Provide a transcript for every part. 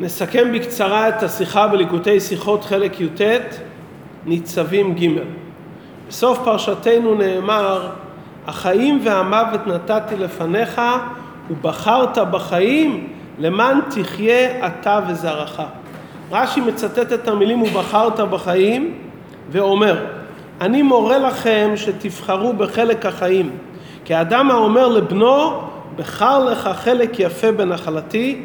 נסכם בקצרה את השיחה בליקוטי שיחות חלק י"ט, ניצבים ג'. בסוף פרשתנו נאמר, החיים והמוות נתתי לפניך ובחרת בחיים למען תחיה אתה וזרעך. רש"י מצטט את המילים ובחרת בחיים ואומר, אני מורה לכם שתבחרו בחלק החיים, כי אדם האומר לבנו, בחר לך חלק יפה בנחלתי,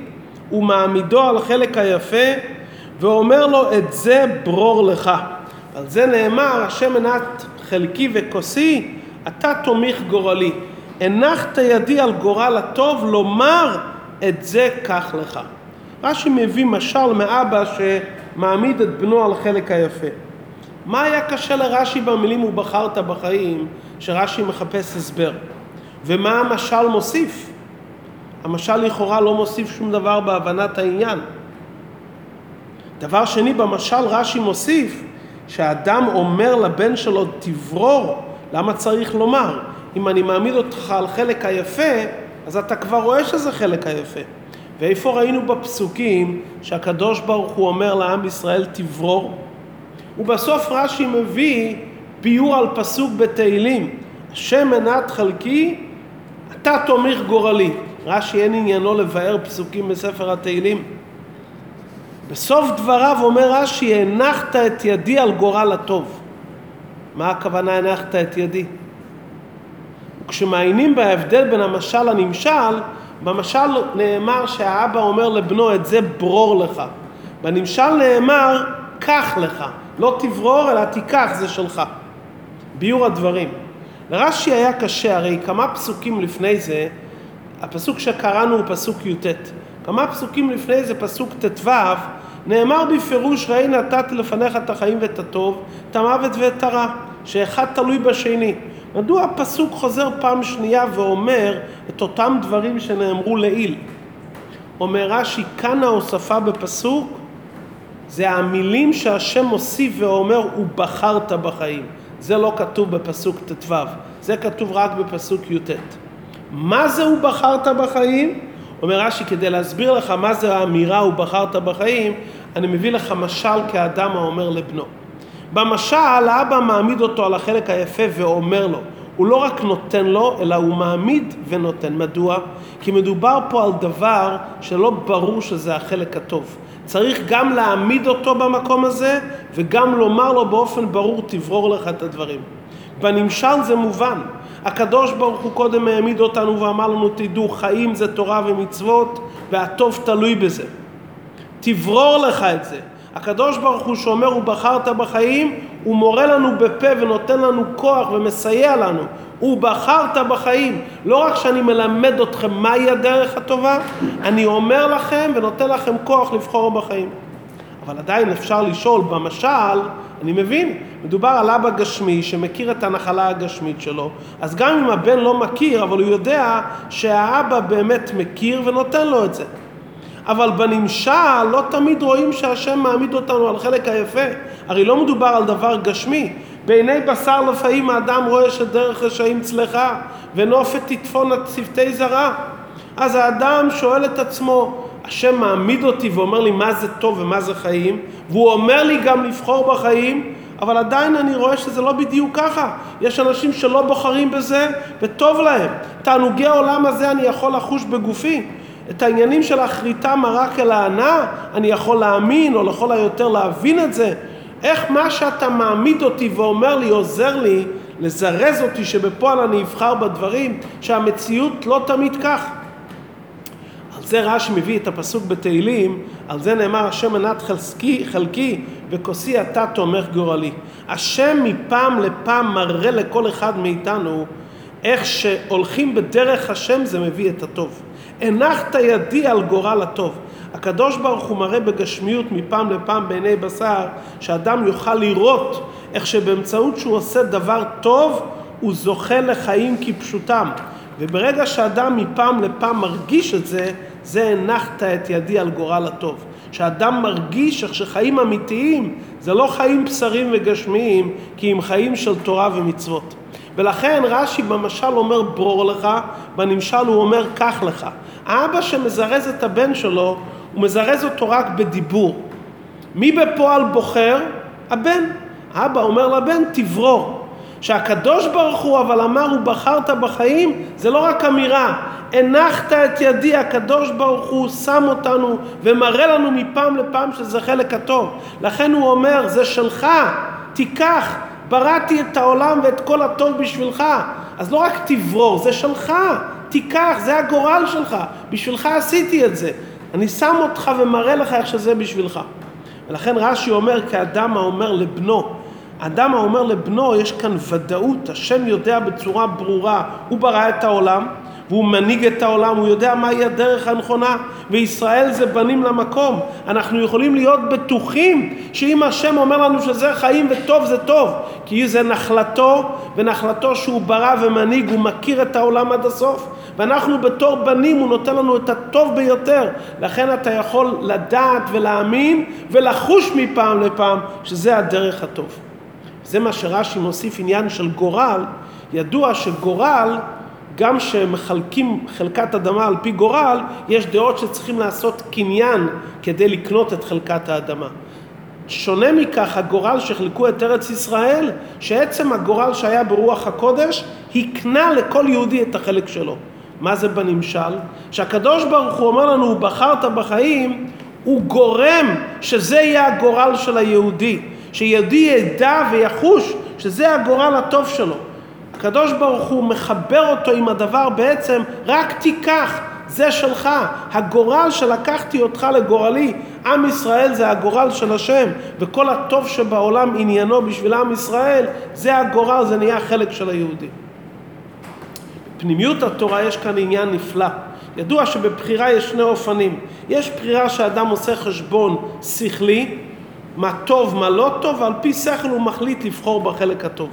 ומעמידו על חלק היפה, ואומר לו את זה ברור לך. על זה נאמר, השם מנת חלקי וכוסי, אתה תומיך גורלי. הנחת ידי על גורל הטוב, לומר את זה קח לך. רש"י מביא משל מאבא שמעמיד את בנו על חלק היפה. מה היה קשה לרש"י במילים ובחרת בחיים, שרש"י מחפש הסבר? ומה המשל מוסיף? המשל לכאורה לא מוסיף שום דבר בהבנת העניין. דבר שני, במשל רש"י מוסיף שהאדם אומר לבן שלו תברור, למה צריך לומר? אם אני מעמיד אותך על חלק היפה, אז אתה כבר רואה שזה חלק היפה. ואיפה ראינו בפסוקים שהקדוש ברוך הוא אומר לעם ישראל תברור? ובסוף רש"י מביא ביור על פסוק בתהילים, השם מנת חלקי, אתה תומך גורלי. רש"י אין עניינו לבאר פסוקים בספר התהילים. בסוף דבריו אומר רש"י, הנחת את ידי על גורל הטוב. מה הכוונה הנחת את ידי? וכשמעיינים בהבדל בין המשל לנמשל, במשל נאמר שהאבא אומר לבנו את זה ברור לך. בנמשל נאמר קח לך, לא תברור אלא תיקח, זה שלך. ביור הדברים. לרש"י היה קשה, הרי כמה פסוקים לפני זה הפסוק שקראנו הוא פסוק י"ט. כמה פסוקים לפני זה, פסוק ט"ו, נאמר בפירוש ראי נתתי לפניך את החיים ואת הטוב, את המוות ואת הרע, שאחד תלוי בשני. מדוע הפסוק חוזר פעם שנייה ואומר את אותם דברים שנאמרו לעיל? אומר רש"י, כאן ההוספה בפסוק זה המילים שהשם מוסיף ואומר ובחרת בחיים. זה לא כתוב בפסוק ט"ו, זה כתוב רק בפסוק י"ט. מה זה הוא בחרת בחיים? אומר רש"י, כדי להסביר לך מה זה האמירה הוא בחרת בחיים, אני מביא לך משל כאדם האומר לבנו. במשל, האבא מעמיד אותו על החלק היפה ואומר לו, הוא לא רק נותן לו, אלא הוא מעמיד ונותן. מדוע? כי מדובר פה על דבר שלא ברור שזה החלק הטוב. צריך גם להעמיד אותו במקום הזה, וגם לומר לו באופן ברור, תברור לך את הדברים. בנמשל זה מובן. הקדוש ברוך הוא קודם העמיד אותנו ואמר לנו תדעו חיים זה תורה ומצוות והטוב תלוי בזה. תברור לך את זה. הקדוש ברוך הוא שאומר הוא בחרת בחיים הוא מורה לנו בפה ונותן לנו כוח ומסייע לנו. הוא בחרת בחיים. לא רק שאני מלמד אתכם מהי הדרך הטובה, אני אומר לכם ונותן לכם כוח לבחור בחיים. אבל עדיין אפשר לשאול במשל אני מבין, מדובר על אבא גשמי שמכיר את הנחלה הגשמית שלו, אז גם אם הבן לא מכיר, אבל הוא יודע שהאבא באמת מכיר ונותן לו את זה. אבל בנמשל לא תמיד רואים שהשם מעמיד אותנו על חלק היפה. הרי לא מדובר על דבר גשמי. בעיני בשר לפעמים האדם רואה שדרך רשעים צלחה ונופת תטפון עד צוותי זרה. אז האדם שואל את עצמו, השם מעמיד אותי ואומר לי מה זה טוב ומה זה חיים, והוא אומר לי גם לבחור בחיים, אבל עדיין אני רואה שזה לא בדיוק ככה. יש אנשים שלא בוחרים בזה וטוב להם. תענוגי העולם הזה אני יכול לחוש בגופי. את העניינים של אחריתה מרק אל הענה, אני יכול להאמין או לכל היותר להבין את זה. איך מה שאתה מעמיד אותי ואומר לי עוזר לי לזרז אותי שבפועל אני אבחר בדברים שהמציאות לא תמיד כך. זה רש"י מביא את הפסוק בתהילים, על זה נאמר השם מנת חלקי, חלקי וכוסי אתה תומך גורלי. השם מפעם לפעם מראה לכל אחד מאיתנו איך שהולכים בדרך השם זה מביא את הטוב. הנחת ידי על גורל הטוב. הקדוש ברוך הוא מראה בגשמיות מפעם לפעם בעיני בשר, שאדם יוכל לראות איך שבאמצעות שהוא עושה דבר טוב, הוא זוכה לחיים כפשוטם. וברגע שאדם מפעם לפעם מרגיש את זה, זה הנחת את ידי על גורל הטוב. שאדם מרגיש איך שחיים אמיתיים זה לא חיים בשרים וגשמיים, כי הם חיים של תורה ומצוות. ולכן רש"י במשל אומר ברור לך, בנמשל הוא אומר קח לך. האבא שמזרז את הבן שלו, הוא מזרז אותו רק בדיבור. מי בפועל בוחר? הבן. האבא אומר לבן תברור. שהקדוש ברוך הוא אבל אמר ובחרת בחיים זה לא רק אמירה. הנחת את ידי הקדוש ברוך הוא שם אותנו ומראה לנו מפעם לפעם שזה חלק הטוב. לכן הוא אומר זה שלך תיקח בראתי את העולם ואת כל הטוב בשבילך אז לא רק תברור זה שלך תיקח זה הגורל שלך בשבילך עשיתי את זה אני שם אותך ומראה לך איך שזה בשבילך. ולכן רש"י אומר כאדם האומר לבנו אדם האומר לבנו, יש כאן ודאות, השם יודע בצורה ברורה, הוא ברא את העולם, והוא מנהיג את העולם, הוא יודע מהי הדרך הנכונה, וישראל זה בנים למקום. אנחנו יכולים להיות בטוחים שאם השם אומר לנו שזה חיים וטוב זה טוב, כי זה נחלתו, ונחלתו שהוא ברא ומנהיג, הוא מכיר את העולם עד הסוף. ואנחנו בתור בנים, הוא נותן לנו את הטוב ביותר. לכן אתה יכול לדעת ולהאמין ולחוש מפעם לפעם שזה הדרך הטוב. זה מה שרש"י מוסיף עניין של גורל, ידוע שגורל, גם שמחלקים חלקת אדמה על פי גורל, יש דעות שצריכים לעשות קניין כדי לקנות את חלקת האדמה. שונה מכך הגורל שחילקו את ארץ ישראל, שעצם הגורל שהיה ברוח הקודש, הקנה לכל יהודי את החלק שלו. מה זה בנמשל? שהקדוש ברוך הוא אומר לנו, בחרת בחיים, הוא גורם שזה יהיה הגורל של היהודי. שיהודי ידע ויחוש שזה הגורל הטוב שלו. הקדוש ברוך הוא מחבר אותו עם הדבר בעצם, רק תיקח, זה שלך. הגורל שלקחתי אותך לגורלי, עם ישראל זה הגורל של השם, וכל הטוב שבעולם עניינו בשביל עם ישראל, זה הגורל, זה נהיה חלק של היהודי. בפנימיות התורה יש כאן עניין נפלא. ידוע שבבחירה יש שני אופנים. יש בחירה שאדם עושה חשבון שכלי, מה טוב, מה לא טוב, ועל פי שכל הוא מחליט לבחור בחלק הטוב.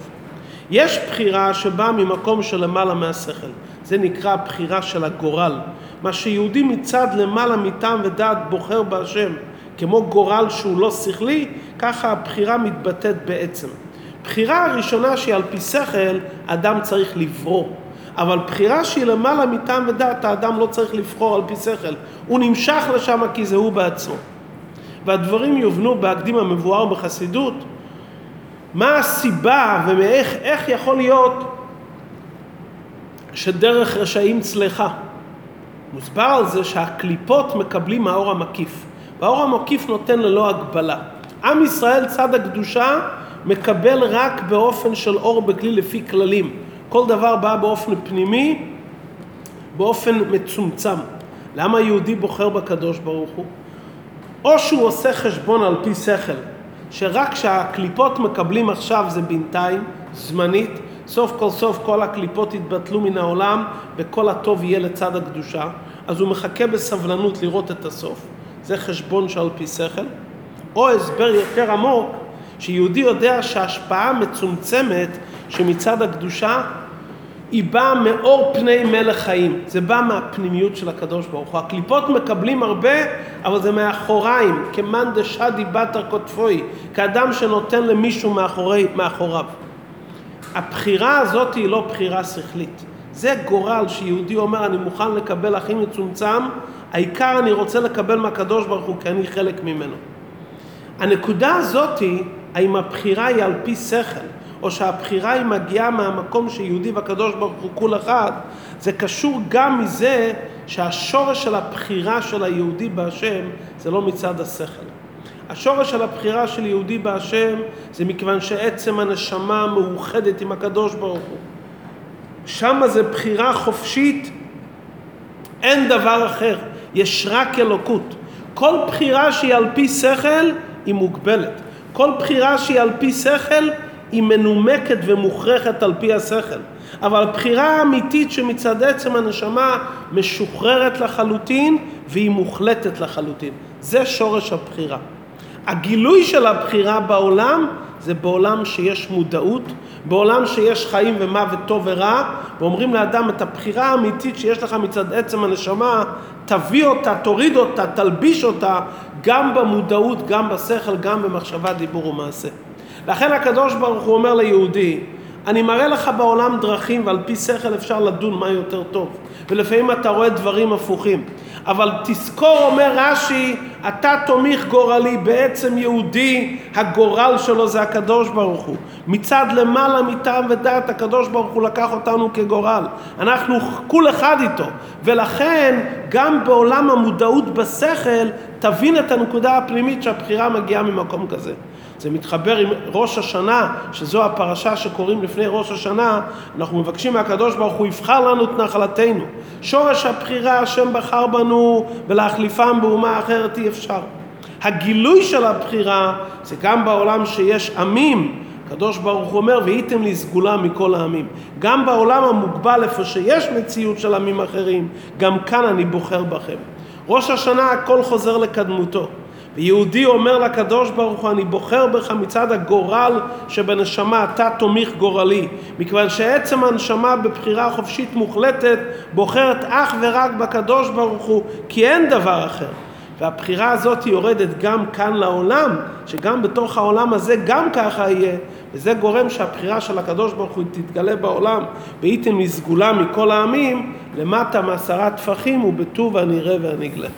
יש בחירה שבאה ממקום שלמעלה מהשכל. זה נקרא בחירה של הגורל. מה שיהודי מצד למעלה מטעם ודעת בוחר בהשם, כמו גורל שהוא לא שכלי, ככה הבחירה מתבטאת בעצם. בחירה הראשונה שהיא על פי שכל, אדם צריך לברור. אבל בחירה שהיא למעלה מטעם ודעת, האדם לא צריך לבחור על פי שכל. הוא נמשך לשם כי זה הוא בעצמו. והדברים יובנו בהקדים המבואר בחסידות, מה הסיבה ואיך יכול להיות שדרך רשעים צלחה. מוסבר על זה שהקליפות מקבלים האור המקיף, והאור המקיף נותן ללא הגבלה. עם ישראל צד הקדושה מקבל רק באופן של אור בכלי לפי כללים. כל דבר בא באופן פנימי, באופן מצומצם. למה יהודי בוחר בקדוש ברוך הוא? או שהוא עושה חשבון על פי שכל, שרק כשהקליפות מקבלים עכשיו זה בינתיים, זמנית, סוף כל סוף כל הקליפות יתבטלו מן העולם וכל הטוב יהיה לצד הקדושה, אז הוא מחכה בסבלנות לראות את הסוף. זה חשבון שעל פי שכל. או הסבר יותר עמוק, שיהודי יודע שההשפעה מצומצמת שמצד הקדושה היא באה מאור פני מלך חיים, זה בא מהפנימיות של הקדוש ברוך הוא. הקליפות מקבלים הרבה, אבל זה מאחוריים, כמאן דשדי בתר קוטפוי, כאדם שנותן למישהו מאחורי, מאחוריו. הבחירה הזאת היא לא בחירה שכלית. זה גורל שיהודי אומר, אני מוכן לקבל הכי מצומצם, העיקר אני רוצה לקבל מהקדוש ברוך הוא, כי אני חלק ממנו. הנקודה הזאת היא, האם הבחירה היא על פי שכל. או שהבחירה היא מגיעה מהמקום שיהודי והקדוש ברוך הוא כול אחד, זה קשור גם מזה שהשורש של הבחירה של היהודי בהשם זה לא מצד השכל. השורש של הבחירה של יהודי בהשם זה מכיוון שעצם הנשמה מאוחדת עם הקדוש ברוך הוא. שמה זה בחירה חופשית, אין דבר אחר, יש רק אלוקות. כל בחירה שהיא על פי שכל היא מוגבלת. כל בחירה שהיא על פי שכל היא מנומקת ומוכרחת על פי השכל. אבל הבחירה האמיתית שמצד עצם הנשמה משוחררת לחלוטין והיא מוחלטת לחלוטין. זה שורש הבחירה. הגילוי של הבחירה בעולם זה בעולם שיש מודעות, בעולם שיש חיים ומוות טוב ורע, ואומרים לאדם את הבחירה האמיתית שיש לך מצד עצם הנשמה, תביא אותה, תוריד אותה, תלביש אותה, גם במודעות, גם בשכל, גם במחשבה, דיבור ומעשה. לכן הקדוש ברוך הוא אומר ליהודי, אני מראה לך בעולם דרכים ועל פי שכל אפשר לדון מה יותר טוב. ולפעמים אתה רואה דברים הפוכים. אבל תזכור, אומר רש"י, אתה תומיך גורלי, בעצם יהודי, הגורל שלו זה הקדוש ברוך הוא. מצד למעלה מטעם ודעת, הקדוש ברוך הוא לקח אותנו כגורל. אנחנו כול אחד איתו. ולכן, גם בעולם המודעות בשכל, תבין את הנקודה הפנימית שהבחירה מגיעה ממקום כזה. זה מתחבר עם ראש השנה, שזו הפרשה שקוראים לפני ראש השנה, אנחנו מבקשים מהקדוש ברוך הוא יבחר לנו את נחלתנו. שורש הבחירה, השם בחר בנו, ולהחליפם באומה אחרת אי אפשר. הגילוי של הבחירה זה גם בעולם שיש עמים, הקדוש ברוך הוא אומר, והייתם לי סגולה מכל העמים. גם בעולם המוגבל, איפה שיש מציאות של עמים אחרים, גם כאן אני בוחר בכם. ראש השנה הכל חוזר לקדמותו. ויהודי אומר לקדוש ברוך הוא, אני בוחר בך מצד הגורל שבנשמה, אתה תומיך גורלי. מכיוון שעצם הנשמה בבחירה חופשית מוחלטת בוחרת אך ורק בקדוש ברוך הוא, כי אין דבר אחר. והבחירה הזאת יורדת גם כאן לעולם, שגם בתוך העולם הזה גם ככה יהיה, וזה גורם שהבחירה של הקדוש ברוך הוא תתגלה בעולם, והייתם לסגולה מכל העמים, למטה מעשרה טפחים ובטוב הנראה והנגלה.